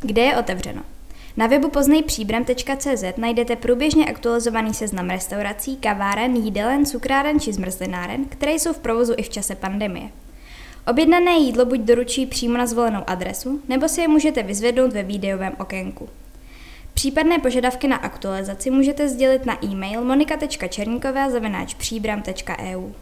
Kde je otevřeno? Na webu poznejpříbram.cz najdete průběžně aktualizovaný seznam restaurací, kaváren, jídelen, cukráren či zmrzlináren, které jsou v provozu i v čase pandemie. Objednané jídlo buď doručí přímo na zvolenou adresu, nebo si je můžete vyzvednout ve videovém okénku. Případné požadavky na aktualizaci můžete sdělit na e-mail monika.černíková.příbram.eu.